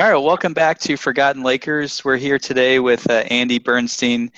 All right, well, welcome back to Forgotten Lakers. We're here today with uh, Andy Bernstein.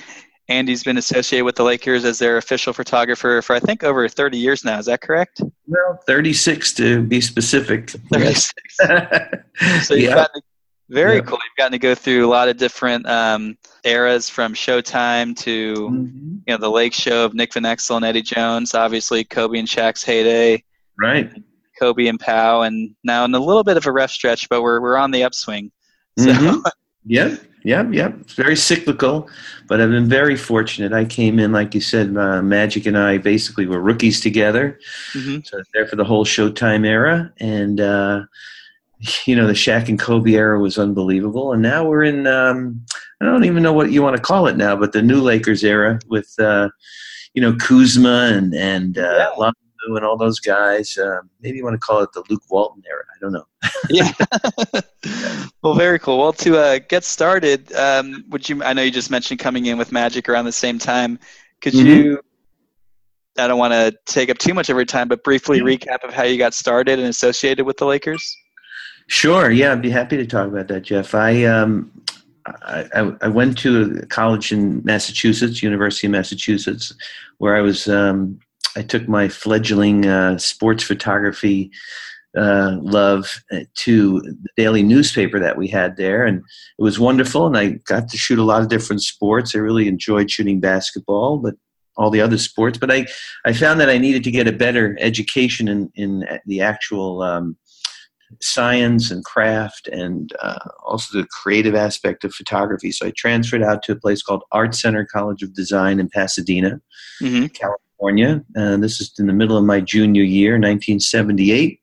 Andy's been associated with the Lakers as their official photographer for I think over 30 years now. Is that correct? Well, 36 to be specific. 36. so you've yeah. gotten very yeah. cool. You've gotten to go through a lot of different um, eras from Showtime to mm-hmm. you know the Lake Show of Nick Van Exel and Eddie Jones. Obviously, Kobe and Shaq's heyday. Right. Kobe and Pau, and now in a little bit of a rough stretch, but we're we're on the upswing. So. Mm-hmm. Yeah, yeah, yeah. It's very cyclical, but I've been very fortunate. I came in, like you said, uh, Magic and I basically were rookies together. Mm-hmm. So I was there for the whole Showtime era, and uh, you know the Shaq and Kobe era was unbelievable. And now we're in um, I don't even know what you want to call it now, but the new Lakers era with uh, you know Kuzma and and uh, yeah. And all those guys. Uh, maybe you want to call it the Luke Walton era. I don't know. yeah. well, very cool. Well, to uh, get started, um, would you? I know you just mentioned coming in with Magic around the same time. Could mm-hmm. you? I don't want to take up too much of your time, but briefly recap of how you got started and associated with the Lakers. Sure. Yeah, I'd be happy to talk about that, Jeff. I um, I, I, went to a college in Massachusetts, University of Massachusetts, where I was. Um, I took my fledgling uh, sports photography uh, love uh, to the daily newspaper that we had there, and it was wonderful. And I got to shoot a lot of different sports. I really enjoyed shooting basketball, but all the other sports. But I, I found that I needed to get a better education in in the actual um, science and craft and uh, also the creative aspect of photography. So I transferred out to a place called Art Center College of Design in Pasadena, mm-hmm. California. And this is in the middle of my junior year, 1978.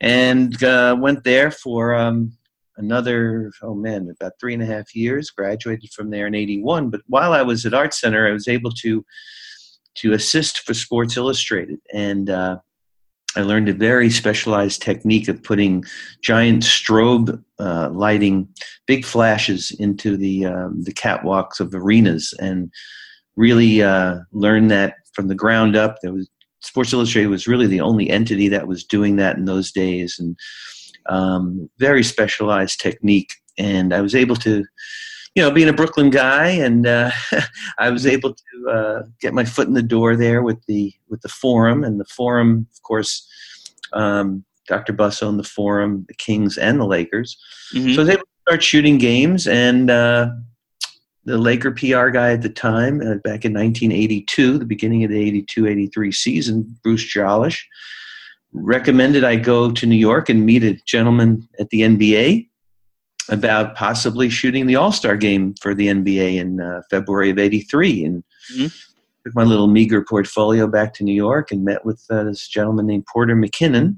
And uh, went there for um, another, oh man, about three and a half years. Graduated from there in 81. But while I was at Art Center, I was able to to assist for Sports Illustrated. And uh, I learned a very specialized technique of putting giant strobe uh, lighting, big flashes into the um, the catwalks of arenas, and really uh, learned that from the ground up. There was Sports Illustrated was really the only entity that was doing that in those days, and um, very specialized technique. And I was able to you know, being a Brooklyn guy, and uh, I was able to uh, get my foot in the door there with the with the forum, and the forum, of course, um, Dr. Buss owned the forum, the Kings, and the Lakers. Mm-hmm. So I was able to start shooting games, and uh, the Laker PR guy at the time, uh, back in 1982, the beginning of the 82-83 season, Bruce Jolesch, recommended I go to New York and meet a gentleman at the NBA about possibly shooting the All Star game for the NBA in uh, February of '83, and mm-hmm. took my little meager portfolio back to New York and met with uh, this gentleman named Porter McKinnon.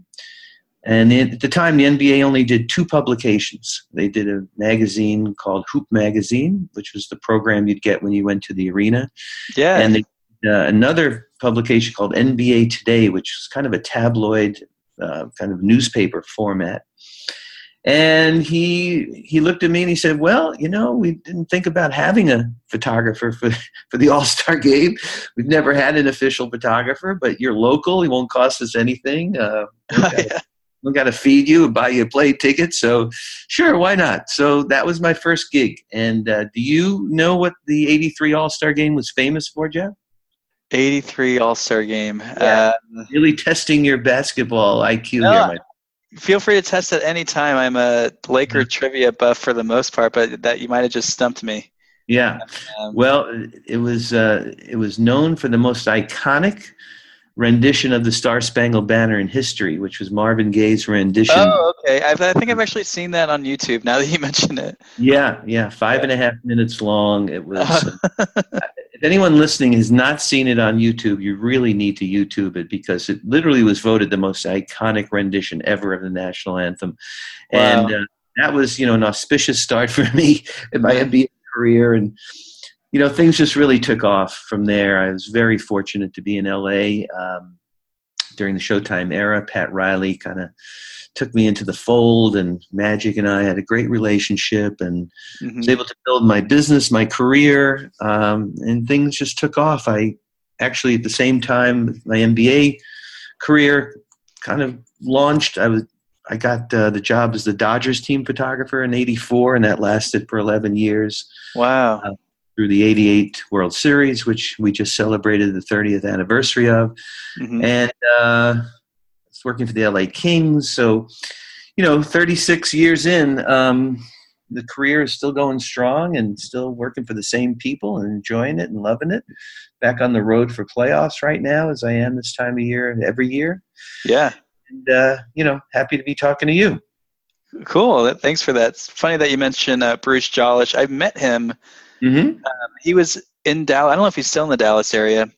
And at the time, the NBA only did two publications. They did a magazine called Hoop Magazine, which was the program you'd get when you went to the arena. Yeah. And they, uh, another publication called NBA Today, which was kind of a tabloid uh, kind of newspaper format. And he he looked at me and he said, "Well, you know, we didn't think about having a photographer for for the All Star game. We've never had an official photographer, but you're local. It won't cost us anything. Uh, we got to feed you and buy you a plane ticket. So, sure, why not? So that was my first gig. And uh, do you know what the '83 All Star game was famous for, Jeff? 83 All Star game. Yeah, uh, really testing your basketball IQ no, here, feel free to test at any time. I'm a Laker mm-hmm. trivia buff for the most part, but that you might have just stumped me. Yeah. Um, well, it was uh, it was known for the most iconic rendition of the Star Spangled Banner in history, which was Marvin Gaye's rendition. Oh, okay. I've, i think I've actually seen that on YouTube. Now that you mention it. Yeah, yeah, five and a half minutes long. It was. Uh, if anyone listening has not seen it on YouTube, you really need to YouTube it because it literally was voted the most iconic rendition ever of the national anthem, wow. and uh, that was you know an auspicious start for me in my NBA career and you know, things just really took off from there. I was very fortunate to be in LA um, during the Showtime era. Pat Riley kind of took me into the fold, and Magic and I had a great relationship, and mm-hmm. was able to build my business, my career, um, and things just took off. I actually, at the same time, my NBA career kind of launched. I was I got uh, the job as the Dodgers team photographer in '84, and that lasted for 11 years. Wow. Uh, through the 88 World Series, which we just celebrated the 30th anniversary of. Mm-hmm. And uh, was working for the LA Kings. So, you know, 36 years in, um, the career is still going strong and still working for the same people and enjoying it and loving it. Back on the road for playoffs right now, as I am this time of year every year. Yeah. And, uh, you know, happy to be talking to you. Cool. Thanks for that. It's funny that you mentioned uh, Bruce Jolesch. I met him Mm-hmm. Um, he was in Dallas. I don't know if he's still in the Dallas area.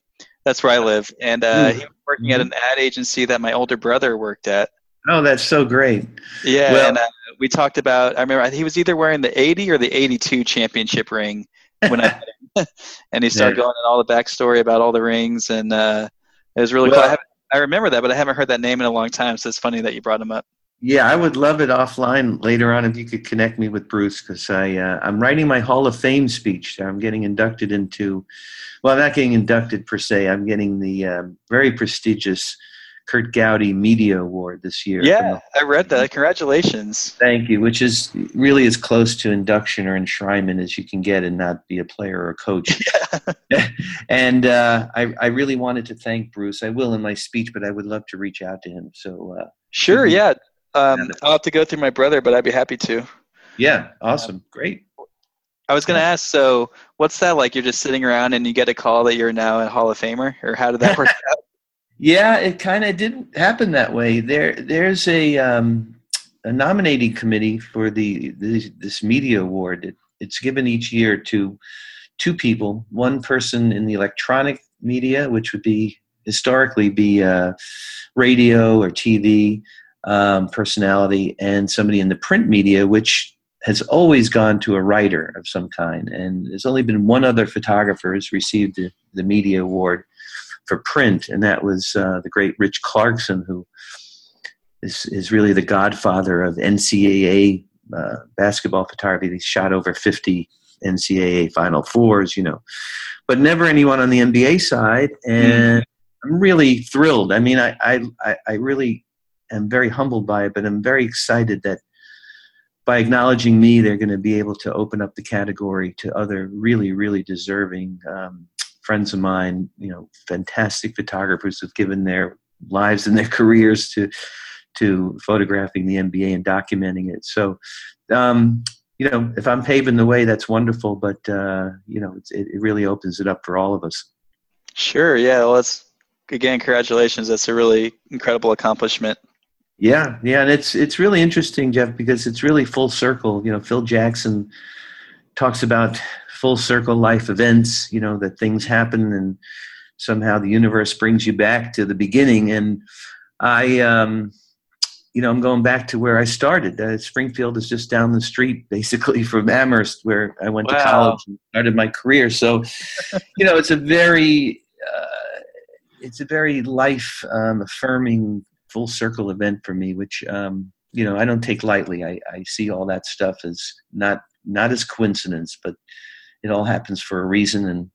That's where I live, and uh, mm-hmm. he was working at an ad agency that my older brother worked at. Oh, that's so great. Yeah, well, and uh, we talked about. I remember he was either wearing the 80 or the 82 championship ring when I met him, and he started going in all the backstory about all the rings, and uh, it was really well, cool. I, I remember that, but I haven't heard that name in a long time, so it's funny that you brought him up. Yeah, I would love it offline later on if you could connect me with Bruce because I uh, I'm writing my Hall of Fame speech. I'm getting inducted into, well, I'm not getting inducted per se. I'm getting the um, very prestigious Curt Gowdy Media Award this year. Yeah, I read that. Congratulations. Thank you. Which is really as close to induction or enshrinement as you can get and not be a player or a coach. Yeah. and uh, I, I really wanted to thank Bruce. I will in my speech, but I would love to reach out to him. So. Uh, Sure. Yeah. Um, I'll have to go through my brother, but I'd be happy to. Yeah, awesome, great. I was going to ask, so what's that like? You're just sitting around and you get a call that you're now a Hall of Famer, or how did that work out? Yeah, it kind of didn't happen that way. There, there's a um, a nominating committee for the, the this media award. It, it's given each year to two people. One person in the electronic media, which would be historically be uh, radio or TV, um, personality and somebody in the print media, which has always gone to a writer of some kind. And there's only been one other photographer who's received the, the media award for print, and that was uh, the great Rich Clarkson, who is, is really the godfather of NCAA uh, basketball photography. He shot over 50 NCAA Final Fours, you know, but never anyone on the NBA side. And mm. I'm really thrilled. I mean, I, I, I really am very humbled by it, but I'm very excited that by acknowledging me, they're going to be able to open up the category to other really, really deserving um, friends of mine. You know, fantastic photographers who've given their lives and their careers to to photographing the NBA and documenting it. So, um, you know, if I'm paving the way, that's wonderful. But uh, you know, it, it really opens it up for all of us. Sure. Yeah. Well, that's again, congratulations. That's a really incredible accomplishment. Yeah, yeah, and it's it's really interesting, Jeff, because it's really full circle. You know, Phil Jackson talks about full circle life events. You know that things happen, and somehow the universe brings you back to the beginning. And I, um, you know, I'm going back to where I started. Uh, Springfield is just down the street, basically from Amherst, where I went wow. to college and started my career. So, you know, it's a very uh, it's a very life um, affirming full circle event for me, which um, you know I don't take lightly. I, I see all that stuff as not not as coincidence, but it all happens for a reason. And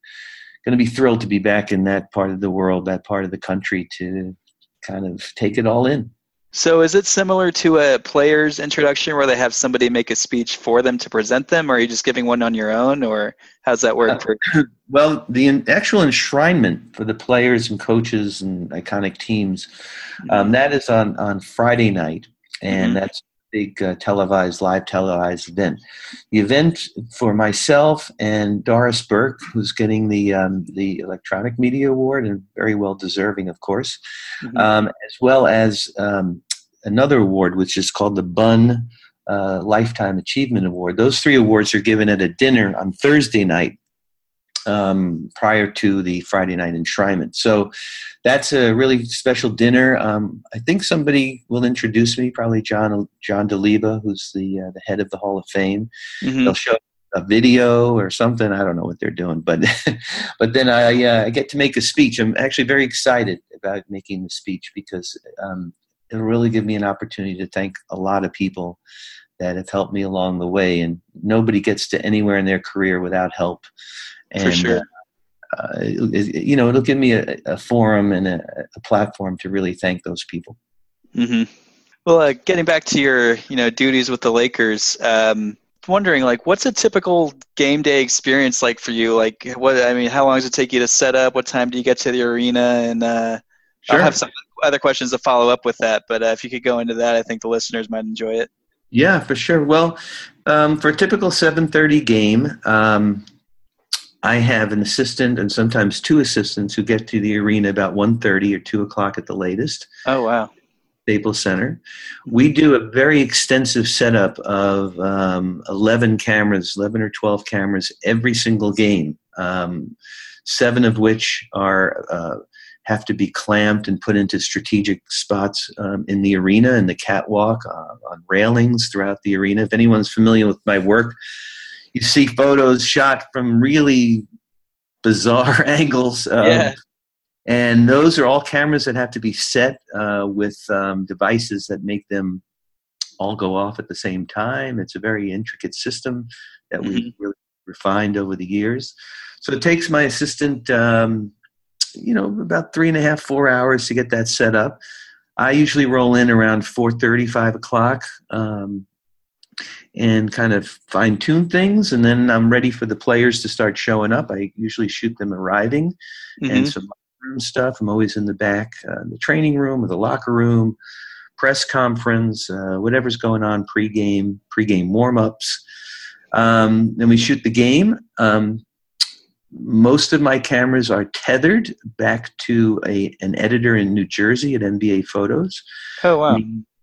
going to be thrilled to be back in that part of the world, that part of the country, to kind of take it all in. So, is it similar to a player's introduction where they have somebody make a speech for them to present them, or are you just giving one on your own, or how's that work? For- uh, well, the actual enshrinement for the players and coaches and iconic teams um, mm-hmm. that is on on Friday night, and mm-hmm. that's big uh, televised, live televised event. The event for myself and Doris Burke, who's getting the um, the Electronic Media Award and very well deserving, of course, mm-hmm. um, as well as um, another award which is called the Bunn uh, Lifetime Achievement Award. Those three awards are given at a dinner on Thursday night um, prior to the Friday night enshrinement. So that's a really special dinner. Um, I think somebody will introduce me, probably John John Doleva, who's the uh, the head of the Hall of Fame. Mm-hmm. They'll show a video or something. I don't know what they're doing, but but then I, uh, I get to make a speech. I'm actually very excited about making the speech because um, it'll really give me an opportunity to thank a lot of people that have helped me along the way. And nobody gets to anywhere in their career without help. And, For sure. Uh, you know, it'll give me a, a forum and a, a, platform to really thank those people. Mm-hmm. Well, uh, getting back to your you know duties with the Lakers, um, wondering like what's a typical game day experience like for you? Like what I mean, how long does it take you to set up? What time do you get to the arena? And uh, sure. I'll have some other questions to follow up with that. But uh, if you could go into that, I think the listeners might enjoy it. Yeah, for sure. Well, um, for a typical 7:30 game, um, I have an assistant and sometimes two assistants who get to the arena about 1.30 or 2 o'clock at the latest. Oh, wow. Staples Center. We do a very extensive setup of um, 11 cameras, 11 or 12 cameras every single game, um, seven of which are uh, have to be clamped and put into strategic spots um, in the arena and the catwalk uh, on railings throughout the arena. If anyone's familiar with my work, you see photos shot from really bizarre angles. Um, yeah. And those are all cameras that have to be set uh, with um, devices that make them all go off at the same time. It's a very intricate system that mm-hmm. we've really refined over the years. So it takes my assistant, um, you know, about three and a half, four hours to get that set up. I usually roll in around four thirty, five o'clock. Um, and kind of fine tune things. And then I'm ready for the players to start showing up. I usually shoot them arriving mm-hmm. and some room stuff. I'm always in the back, uh, the training room or the locker room, press conference, uh, whatever's going on pregame, pregame warm ups. Um, then we shoot the game. Um, most of my cameras are tethered back to a, an editor in New Jersey at NBA Photos. Oh, wow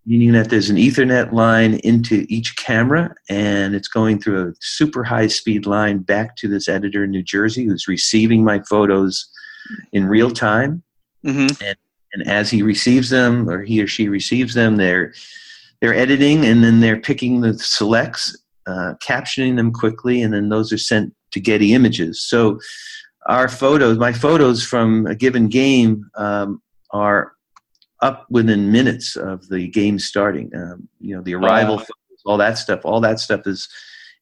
meaning that there's an Ethernet line into each camera, and it's going through a super high speed line back to this editor in New Jersey who's receiving my photos in real time. Mm-hmm. And, and as he receives them, or he or she receives them, they're they're editing, and then they're picking the selects, uh, captioning them quickly, and then those are sent to Getty Images. So our photos, my photos from a given game, um, are up within minutes of the game starting. Um, you know, the arrival, wow. all that stuff, all that stuff is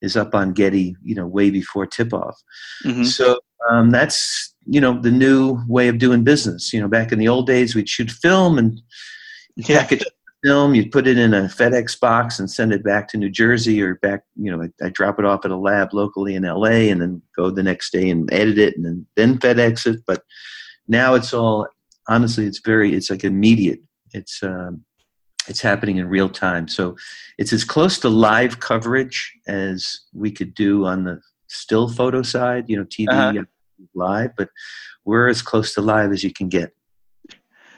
is up on Getty. You know, way before tip off. Mm-hmm. So um, that's you know the new way of doing business. You know, back in the old days, we'd shoot film and yeah. package film. You'd put it in a FedEx box and send it back to New Jersey or back. You know, I, I drop it off at a lab locally in LA and then go the next day and edit it and then, then FedEx it. But now it's all honestly, it's very, it's like immediate. It's, um, it's happening in real time. So it's as close to live coverage as we could do on the still photo side, you know, TV uh-huh. live, but we're as close to live as you can get.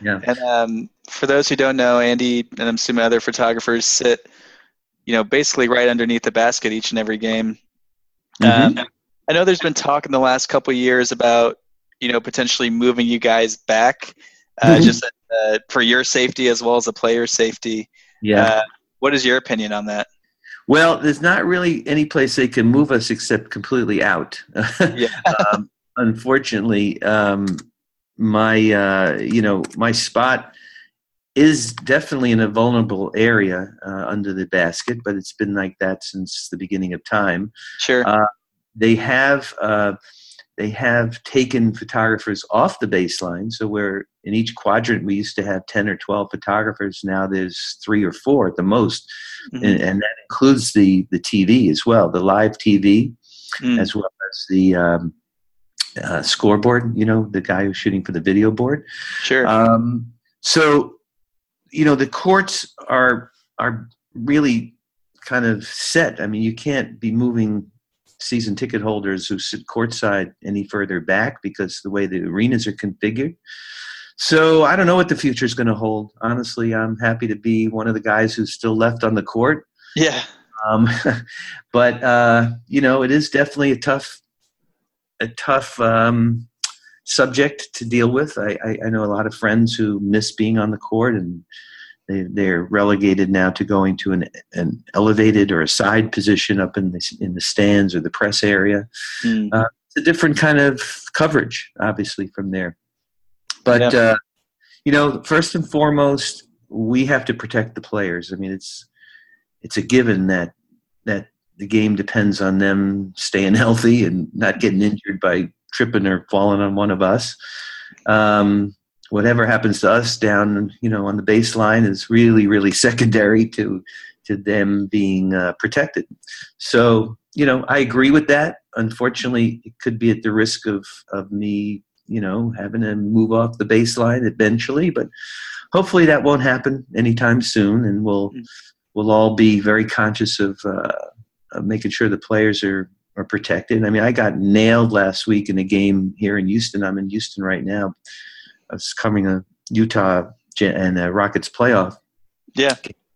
Yeah. And um, for those who don't know, Andy and I'm assuming other photographers sit, you know, basically right underneath the basket each and every game. Mm-hmm. Um, I know there's been talk in the last couple years about you know, potentially moving you guys back, uh, mm-hmm. just uh, for your safety as well as the player's safety. Yeah. Uh, what is your opinion on that? Well, there's not really any place they can move us except completely out. yeah. um, unfortunately, um, my uh, you know my spot is definitely in a vulnerable area uh, under the basket, but it's been like that since the beginning of time. Sure. Uh, they have uh, they have taken photographers off the baseline. So where in each quadrant we used to have 10 or 12 photographers, now there's three or four at the most. Mm-hmm. And, and, that includes the, the TV as well, the live TV, mm. as well as the um, uh, scoreboard, you know, the guy who's shooting for the video board. Sure. Um, so, you know, the courts are, are really kind of set. I mean, you can't be moving season ticket holders who sit courtside any further back because the way the arenas are configured. So I don't know what the future is going to hold. Honestly, I'm happy to be one of the guys who's still left on the court. Yeah. Um, but uh, you know, it is definitely a tough, a tough um, subject to deal with. I, I, I know a lot of friends who miss being on the court and they, they're relegated now to going to an, an elevated or a side position up in the, in the stands or the press area. Mm. Uh, it's a different kind of coverage, obviously, from there. But, uh, you know, first and foremost, we have to protect the players. I mean, it's it's a given that that the game depends on them staying healthy and not getting injured by tripping or falling on one of us. Um, whatever happens to us down, you know, on the baseline is really, really secondary to to them being uh, protected. So, you know, I agree with that. Unfortunately, it could be at the risk of of me, you know, having to move off the baseline eventually, but hopefully that won't happen anytime soon, and we'll mm. we'll all be very conscious of, uh, of making sure the players are are protected. I mean, I got nailed last week in a game here in Houston. I'm in Houston right now. I was covering a Utah and a Rockets playoff. Yeah.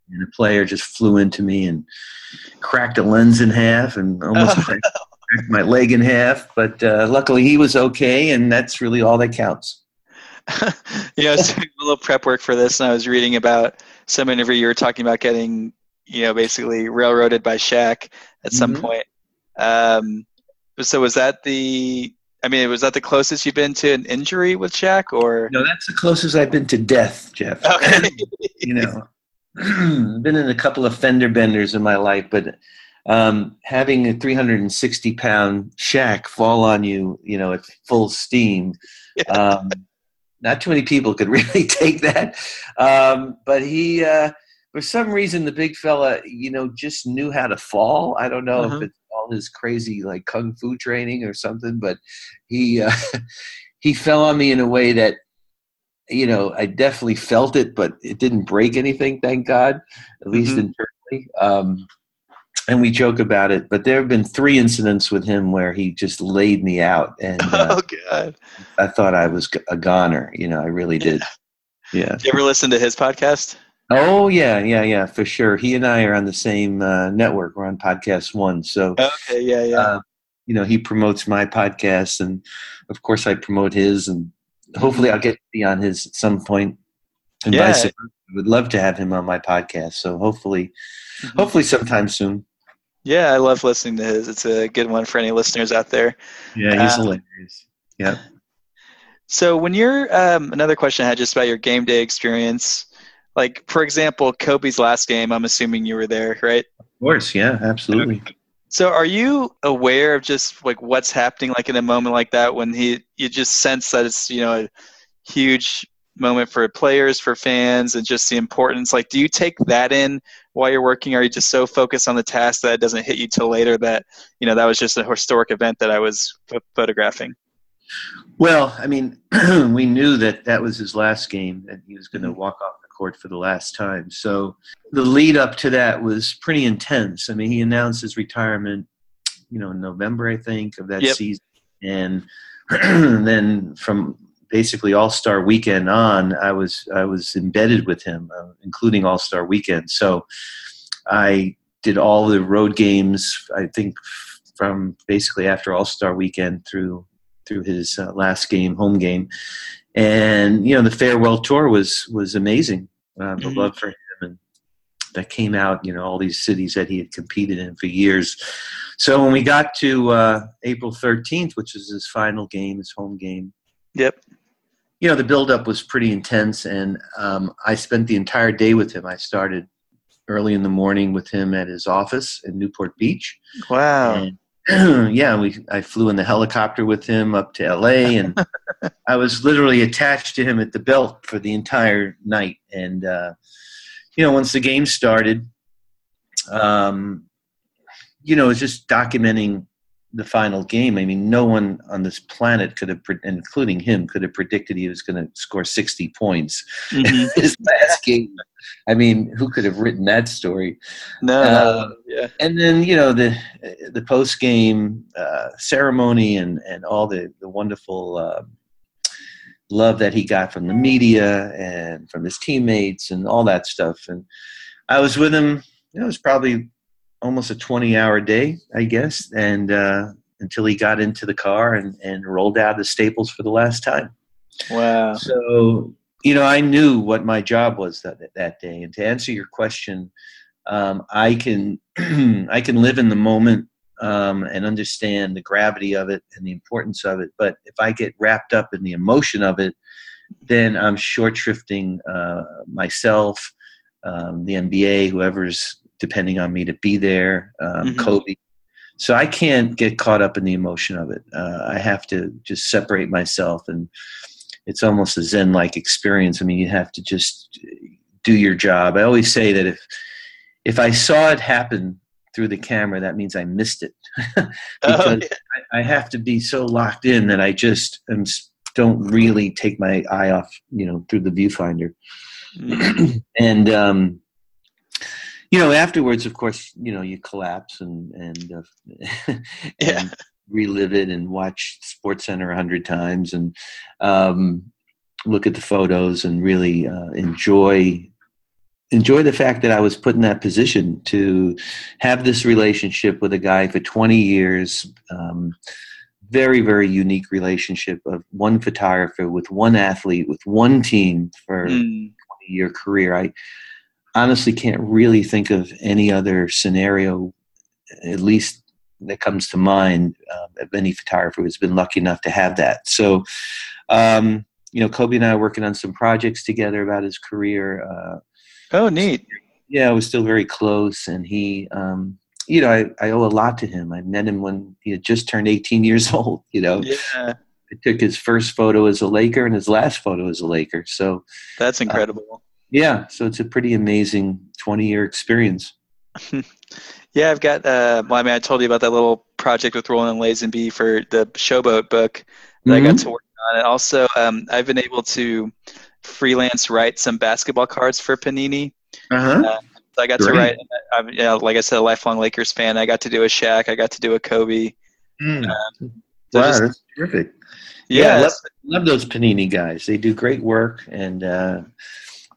And a player just flew into me and cracked a lens in half and almost cracked my leg in half. But uh, luckily he was okay, and that's really all that counts. know, I was doing a little prep work for this, and I was reading about some interview you were talking about getting, you know, basically railroaded by Shaq at some mm-hmm. point. Um, so was that the? I mean, was that the closest you've been to an injury with Shaq, or no? That's the closest I've been to death, Jeff. Okay. you know, been in a couple of fender benders in my life, but um, having a 360 pound Shaq fall on you, you know, at full steam. Um, not too many people could really take that, um, but he. Uh, for some reason the big fella you know just knew how to fall i don't know uh-huh. if it's all his crazy like kung fu training or something, but he uh, he fell on me in a way that you know I definitely felt it, but it didn't break anything, thank God, at least mm-hmm. internally. Um, and we joke about it, but there have been three incidents with him where he just laid me out, and uh, oh god, I thought I was a goner. You know, I really did. Yeah. Did you ever listen to his podcast? Oh yeah, yeah, yeah, for sure. He and I are on the same uh, network. We're on Podcast One, so okay, yeah, yeah. Uh, you know, he promotes my podcast, and of course, I promote his, and hopefully, I'll get to be on his at some point. And yeah. vice versa. I would love to have him on my podcast. So hopefully, mm-hmm. hopefully, sometime soon. Yeah, I love listening to his. It's a good one for any listeners out there. Yeah, he's um, hilarious. Yeah. So when you're um, another question I had just about your game day experience like for example kobe's last game i'm assuming you were there right? Of course yeah absolutely. So are you aware of just like what's happening like in a moment like that when he you just sense that it's you know a huge moment for players for fans and just the importance? Like do you take that in while you're working? Are you just so focused on the task that it doesn't hit you till later that you know that was just a historic event that i was photographing? Well i mean we knew that that was his last game and he was going to mm-hmm. walk off court for the last time. So the lead up to that was pretty intense. I mean, he announced his retirement, you know, in November, I think, of that yep. season. And then from basically All Star Weekend on, I was I was embedded with him, uh, including All Star Weekend. So I did all the road games. I think from basically after All Star Weekend through through his uh, last game, home game, and you know the farewell tour was was amazing. Uh, the mm-hmm. love for him and that came out. You know all these cities that he had competed in for years. So when we got to uh, April thirteenth, which is his final game, his home game. Yep. You know the buildup was pretty intense, and um, I spent the entire day with him. I started early in the morning with him at his office in Newport Beach. Wow. And yeah, we I flew in the helicopter with him up to LA, and I was literally attached to him at the belt for the entire night. And uh, you know, once the game started, um, you know, it was just documenting the final game. I mean, no one on this planet could have, including him, could have predicted he was going to score 60 points mm-hmm. his last game. I mean, who could have written that story? No, uh, yeah. And then you know the the post game uh, ceremony and and all the the wonderful. Uh, love that he got from the media and from his teammates and all that stuff and i was with him it was probably almost a 20 hour day, I guess, and uh, until he got into the car and, and rolled out of Staples for the last time. Wow. So, you know, I knew what my job was that, that day. And to answer your question, um, I can I can live in the moment um, and understand the gravity of it and the importance of it. But if I get wrapped up in the emotion of it, then I'm short shrifting uh, myself, um, the NBA, whoever's depending on me to be there, um, mm-hmm. Kobe. So I can't get caught up in the emotion of it. Uh, I have to just separate myself and it's almost a Zen like experience. I mean, you have to just do your job. I always say that if if I saw it happen through the camera, that means I missed it because oh, yeah. I, I, have to be so locked in that I just am, don't really take my eye off, you know, through the viewfinder. Mm-hmm. and um, you know, afterwards, of course, you know, you collapse and and, uh, yeah. and relive it and watch Sports Center a hundred times and um, look at the photos and really uh, enjoy enjoy the fact that I was put in that position to have this relationship with a guy for 20 years. Um, very, very unique relationship of one photographer with one athlete with one team for mm. 20 year career. I honestly can't really think of any other scenario, at least that comes to mind, of any photographer who's been lucky enough to have that. So, um, you know, Kobe and I are working on some projects together about his career. Uh, oh, neat. Yeah, I was still very close, and he, um, you know, I, I owe a lot to him. I met him when he had just turned 18 years old. You know, yeah. I took his first photo as a Laker and his last photo as a Laker. So that's uh, incredible. Uh, yeah, so it's a pretty amazing 20 year experience. yeah, I've got. Uh, well, I mean, I told you about that little project with Roland Lazenby for the Showboat book that mm-hmm. I got mm-hmm. to work on. And also, um, I've been able to freelance write some basketball cards for Panini. Uh-huh. Uh, so I got Great. to write. I'm, you know, like I said, a lifelong Lakers fan. I got to do a Shaq. I got to do a Kobe. Mm. Um, so wow, just, that's terrific. Yeah, yeah love, love, those Panini guys. They do great work, and uh,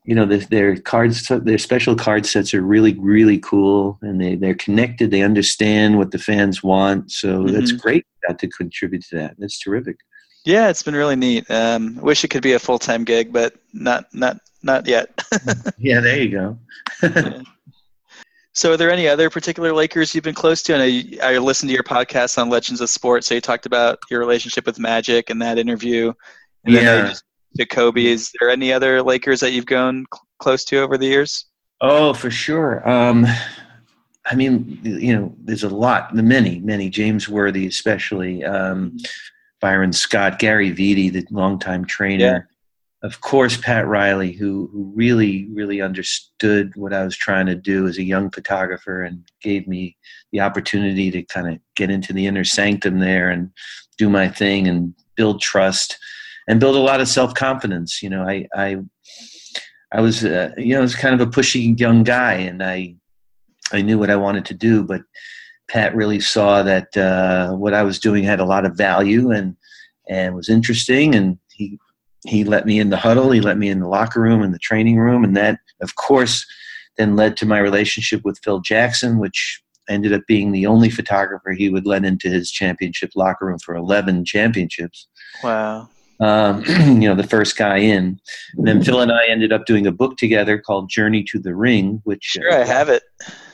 you know the, their cards, their special card sets are really, really cool, and they they're connected. They understand what the fans want, so mm-hmm. that's great. Got to contribute to that. That's terrific. Yeah, it's been really neat. Um, wish it could be a full time gig, but not not not yet. yeah, there you go. yeah. So, are there any other particular Lakers you've been close to? And I, I listened to your podcast on Legends of Sports, so you talked about your relationship with Magic in that interview. And yeah. To Kobe, is there any other Lakers that you've gone cl- close to over the years? Oh, for sure. Um, I mean, you know, there's a lot, the many, many. James Worthy, especially. Um. Byron Scott, Gary Vitti, the longtime trainer of course, Pat Riley, who who really really understood what I was trying to do as a young photographer and gave me the opportunity to kind of get into the inner sanctum there and do my thing and build trust and build a lot of self confidence. You know, I I I was uh, you know I was kind of a pushy young guy and I I knew what I wanted to do, but Pat really saw that uh, what I was doing had a lot of value and and was interesting and he he let me in the huddle, he let me in the locker room and the training room, and that, of course, then led to my relationship with Phil Jackson, which ended up being the only photographer he would let into his championship locker room for 11 championships. Wow. Um, you know, the first guy in. And then Phil and I ended up doing a book together called Journey to the Ring, which sure uh, I have it.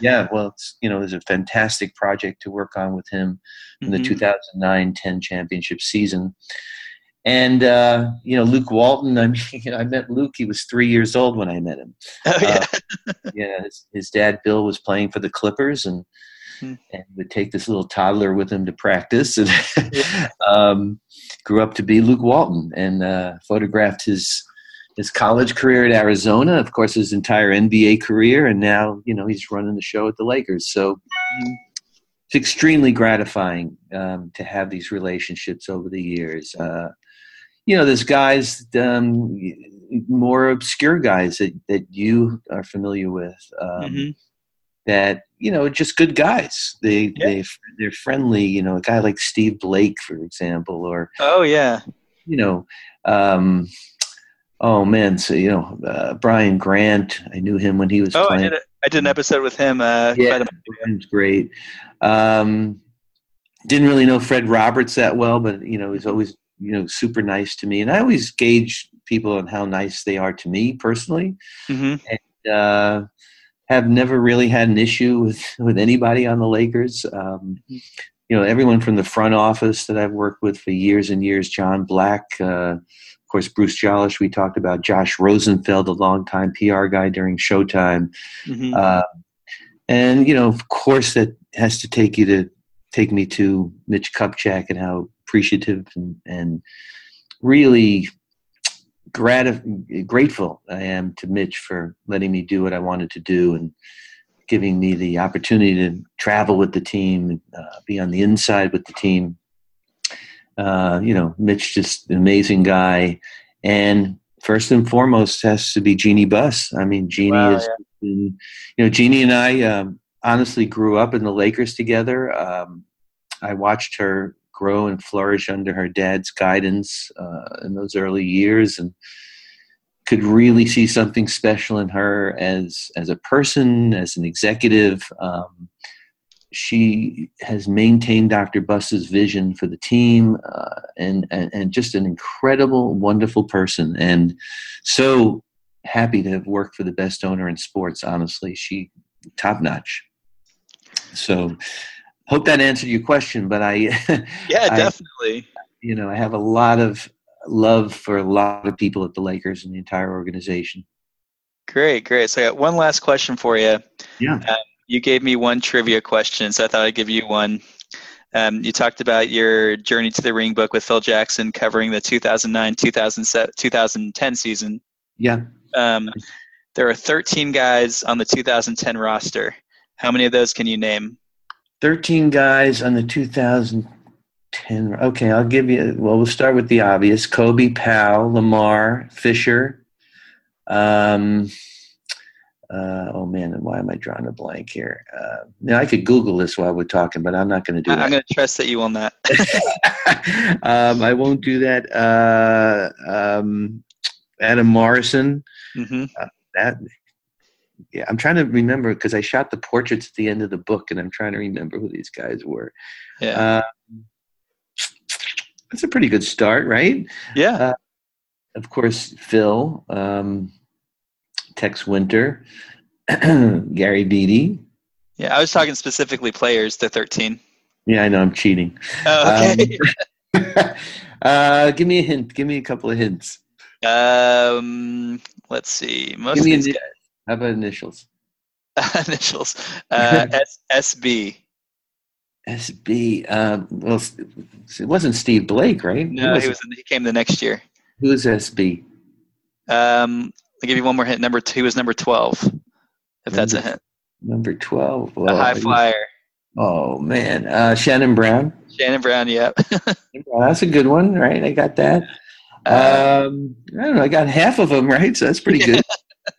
Yeah, well, it's you know, it was a fantastic project to work on with him in mm-hmm. the 2009-10 championship season. And uh, you know, Luke Walton. I mean, I met Luke. He was three years old when I met him. Oh yeah. Uh, yeah. His, his, dad Bill was playing for the Clippers, and hmm. and would take this little toddler with him to practice. And yeah. um, grew up to be Luke Walton, and uh, photographed his his college career at Arizona. Of course, his entire NBA career, and now you know he's running the show at the Lakers. So. Hmm. It's extremely gratifying um, to have these relationships over the years. Uh, you know, there's guys, um, more obscure guys that, that you are familiar with um, mm-hmm. that, you know, just good guys. They, yeah. they, they're friendly, you know, a guy like Steve Blake, for example, or, oh, yeah, you know, um, oh man, so, you know, uh, Brian Grant, I knew him when he was oh, playing. I did, a, I did an episode with him. Uh, yeah, Brian's great. Um, didn't really know Fred Roberts that well, but you know, he's always you know super nice to me and i always gauge people on how nice they are to me personally mm-hmm. and uh, have never really had an issue with with anybody on the lakers um, you know everyone from the front office that i've worked with for years and years john black uh, of course bruce jolesch we talked about josh rosenfeld a longtime pr guy during showtime mm-hmm. uh, and you know of course that has to take you to take me to mitch kupchak and how appreciative and, and really gratif- grateful I am to Mitch for letting me do what I wanted to do and giving me the opportunity to travel with the team, uh, be on the inside with the team. Uh, you know, Mitch just an amazing guy, and first and foremost has to be Jeannie Buss. I mean, Jeannie Wow, is, been, you know, Jeannie and I um, honestly grew up in the Lakers together. Um, I watched her grow and flourish under her dad's guidance uh, in those early years, and could really see something special in her as as a person, as an executive. Um, she has maintained Dr. Buss's vision for the team, uh, and, and and just an incredible, wonderful person, and so happy to have worked for the best owner in sports. Honestly, she top notch. So, hope that answered your question. But I, Yeah, I- definitely. you know, I have a lot of love for a lot of people at the Lakers and the entire organization. Great, great. So I got one last question for you. Yeah. Um, you gave me one trivia question, so I thought I'd give you one. Um, you talked about your Journey to the Ring book with Phil Jackson covering the 2009 2007 2010 season. Yeah. Um, there are 13 guys on the 2010 roster. How many of those can you name? 13 guys on the 2010. Okay, I'll give you, well, we'll start with the obvious Kobe, Pau, Lamar, Fisher. Um, uh, oh man, why am I drawing a blank here? Uh, now I could Google this while we're talking, but I'm not going to do I- I'm going to trust that you will not. um, I won't do that. Uh, um, Adam Morrison. hmm That. Yeah, I'm trying to remember because I shot the portraits at the end of the book, and I'm trying to remember who these guys were. Yeah. Um, that's a pretty good start, right? yeah. Of course, Phil, um, Tex Winter, Gary Vitti. Yeah. I was talking specifically players, to 13. Yeah, I know I'm cheating. Oh, okay. uh, give me a hint. Give me a couple of hints. um, let's see. Most Give of these a, how about initials? initials. Uh, S- SB. SB. Um, well, it wasn't Steve Blake, right? No, was he was. He came the next year. Who was SB? Um, I'll give you one more hint. Number two, he was number 12. If that's a Number- hint. Number twelve. A high flyer. Oh man, uh, Shannon Brown. Shannon Brown. Yep. Well, that's a good one, right? I got that. Uh, Um, I don't know. I got half of them, right? So that's pretty good.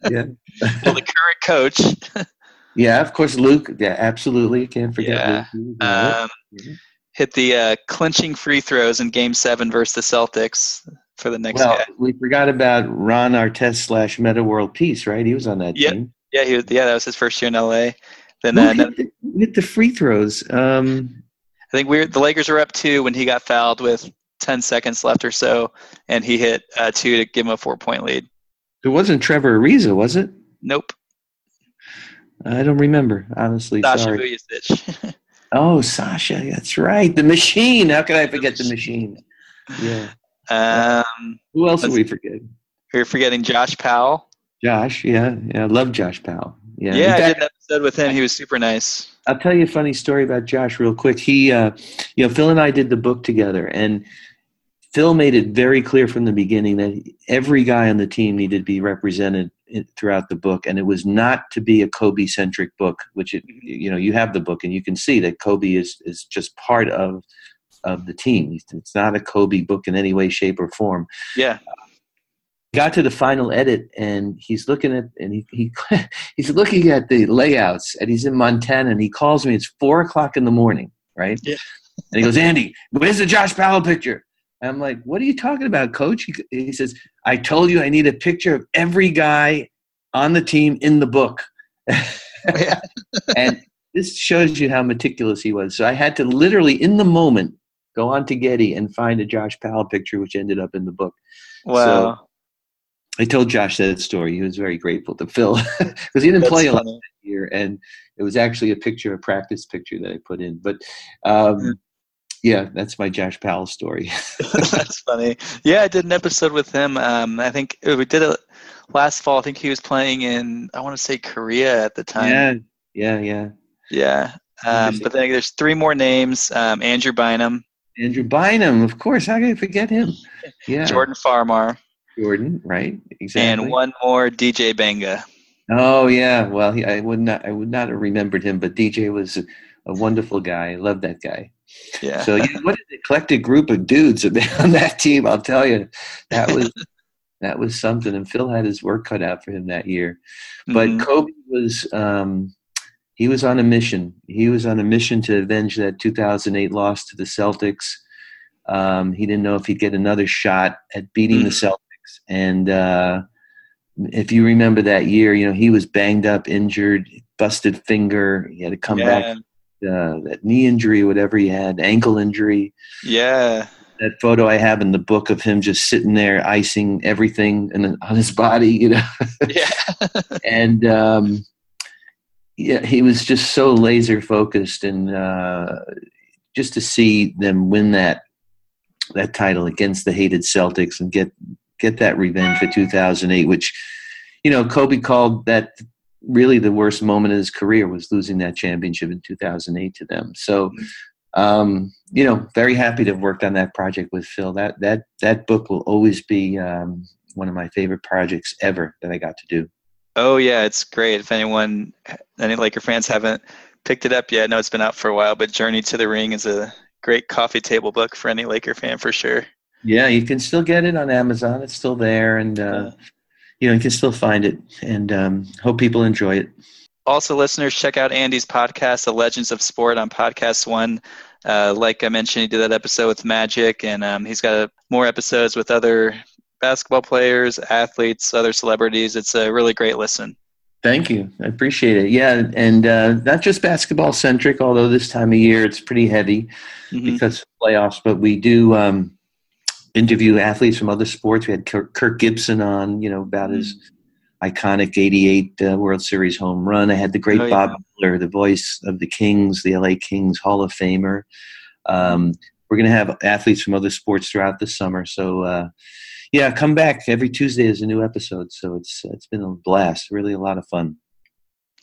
Yeah. well, the current coach. Yeah, of course, Luke. Yeah, absolutely. Can't forget Yeah. Luke. Um, Mhm. hit the uh, clinching free throws in Game Seven versus the Celtics for the next well, guy. we forgot about Ron Artest slash Meta World Peace, right? He was on that Yep. team. Yeah, he was. Yeah, that was his first year in LA. Then uh, hit, the, hit the free throws? Um, I think we the Lakers were up two when he got fouled with 10 seconds left or so, and he hit uh, two to give him a four point lead. It wasn't Trevor Ariza, was it? Nope. I don't remember, honestly. Sasha sorry. Vujacic. Oh, Sasha, that's right. The machine. How could I forget the machine? Yeah. um, Who else did we forget? you're forgetting Josh Powell. Josh. Yeah, yeah. I love Josh Powell. Yeah. Yeah, In I fact, did an episode with him. He was super nice. I'll tell you a funny story about Josh real quick. He, uh, you know, Phil and I did the book together, and Phil made it very clear from the beginning that every guy on the team needed to be represented throughout the book, and it was not to be a Kobe centric book. Which it, you know, you have the book, and you can see that Kobe is is just part of of the team. It's not a Kobe book in any way, shape, or form Yeah. got to the final edit and he's looking at and he, he he's looking at the layouts and he's in Montana and he calls me. It's four o'clock in the morning, right? Yeah. And he goes, Andy, where's the Josh Powell picture? And I'm like, what are you talking about, Coach? He, he says, I told you I need a picture of every guy on the team in the book. And this shows you how meticulous he was. So I had to literally, in the moment, go on to Getty and find a Josh Powell picture, which ended up in the book. Wow. I told Josh that story. He was very grateful to Phil because he didn't That's play a lot funny. here, and it was actually a picture, a practice picture that I put in. But um, Yeah. that's my Josh Powell story. That's funny. Yeah, I did an episode with him. Um, I think uh, we did it last fall. I think he was playing in, I want to say Korea at the time. yeah, yeah, yeah. Yeah. Um, but then there's three more names um, Andrew Bynum, Andrew Bynum, of course. How can I forget him? Yeah, Jordan Farmar, Jordan, right? Exactly. And one more, DJ Mbenga. Oh yeah, well, he, I would not, I would not have remembered him, but DJ was a, a wonderful guy. I love that guy. Yeah. So yeah, what an eclectic group of dudes on that team. I'll tell you, that was that was something. And Phil had his work cut out for him that year. But Mhm. Kobe was um, he was on a mission. He was on a mission to avenge that 2008 loss to the Celtics. Um, he didn't know if he'd get another shot at beating the Celtics. And uh, if you remember that year, you know he was banged up, injured, busted finger. He had to come back. Uh, that knee injury, whatever he had, ankle injury Yeah. that photo I have in the book of him just sitting there icing everything in, on his body, you know, Yeah. and um, yeah, he was just so laser focused, and uh, just to see them win that that title against the hated Celtics and get get that revenge for 2008, which you know Kobe called that really the worst moment of his career was losing that championship in 2008 to them. So um, you know, very happy to have worked on that project with Phil. That that that book will always be um, one of my favorite projects ever that I got to do. Oh yeah, it's great. If anyone, any Laker fans haven't picked it up yet, I know it's been out for a while, but Journey to the Ring is a great coffee table book for any Laker fan for sure. Yeah, you can still get it on Amazon. It's still there, and uh, you know you can still find it. And um, hope people enjoy it. Also, listeners, check out Andy's podcast, The Legends of Sport, on Podcast One. Uh, like I mentioned, he did that episode with Magic, and um, he's got more episodes with other basketball players, athletes, other celebrities. It's a really great listen. Thank you. I appreciate it. Yeah, and uh, not just basketball centric, although this time of year it's pretty heavy Mhm. because of playoffs. But we do um, interview athletes from other sports. We had Kirk, Gibson on, you know, about his iconic '88 uh, World Series home run. I had the great Oh, yeah. Bob Miller, the voice of the Kings, the LA Kings Hall of Famer. Um, we're going to have athletes from other sports throughout the summer. So, uh, yeah, come back every Tuesday is a new episode. So it's it's been a blast, really a lot of fun.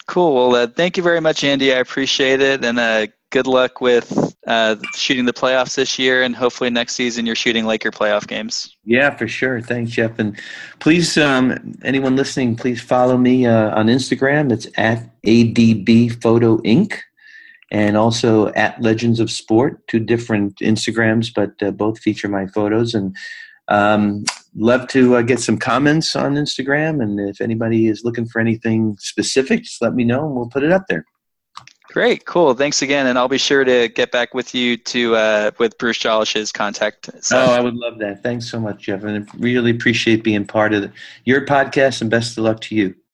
Cool. Well, uh, thank you very much, Andy. I appreciate it, and uh, good luck with uh, shooting the playoffs this year, and hopefully next season you're shooting Laker playoff games. Yeah, for sure. Thanks, Jeff. And please, um, anyone listening, please follow me uh, on Instagram. It's at ADB Photo Inc. And also at Legends of Sport, two different Instagrams, but uh, both feature my photos. And um, love to uh, get some comments on Instagram. And if anybody is looking for anything specific, just let me know and we'll put it up there. Great, cool. Thanks again, and I'll be sure to get back with you to uh, with Bruce Jolesch's contact. So, Oh, I would love that. Thanks so much, Jeff. And really appreciate being part of the, your podcast and best of luck to you.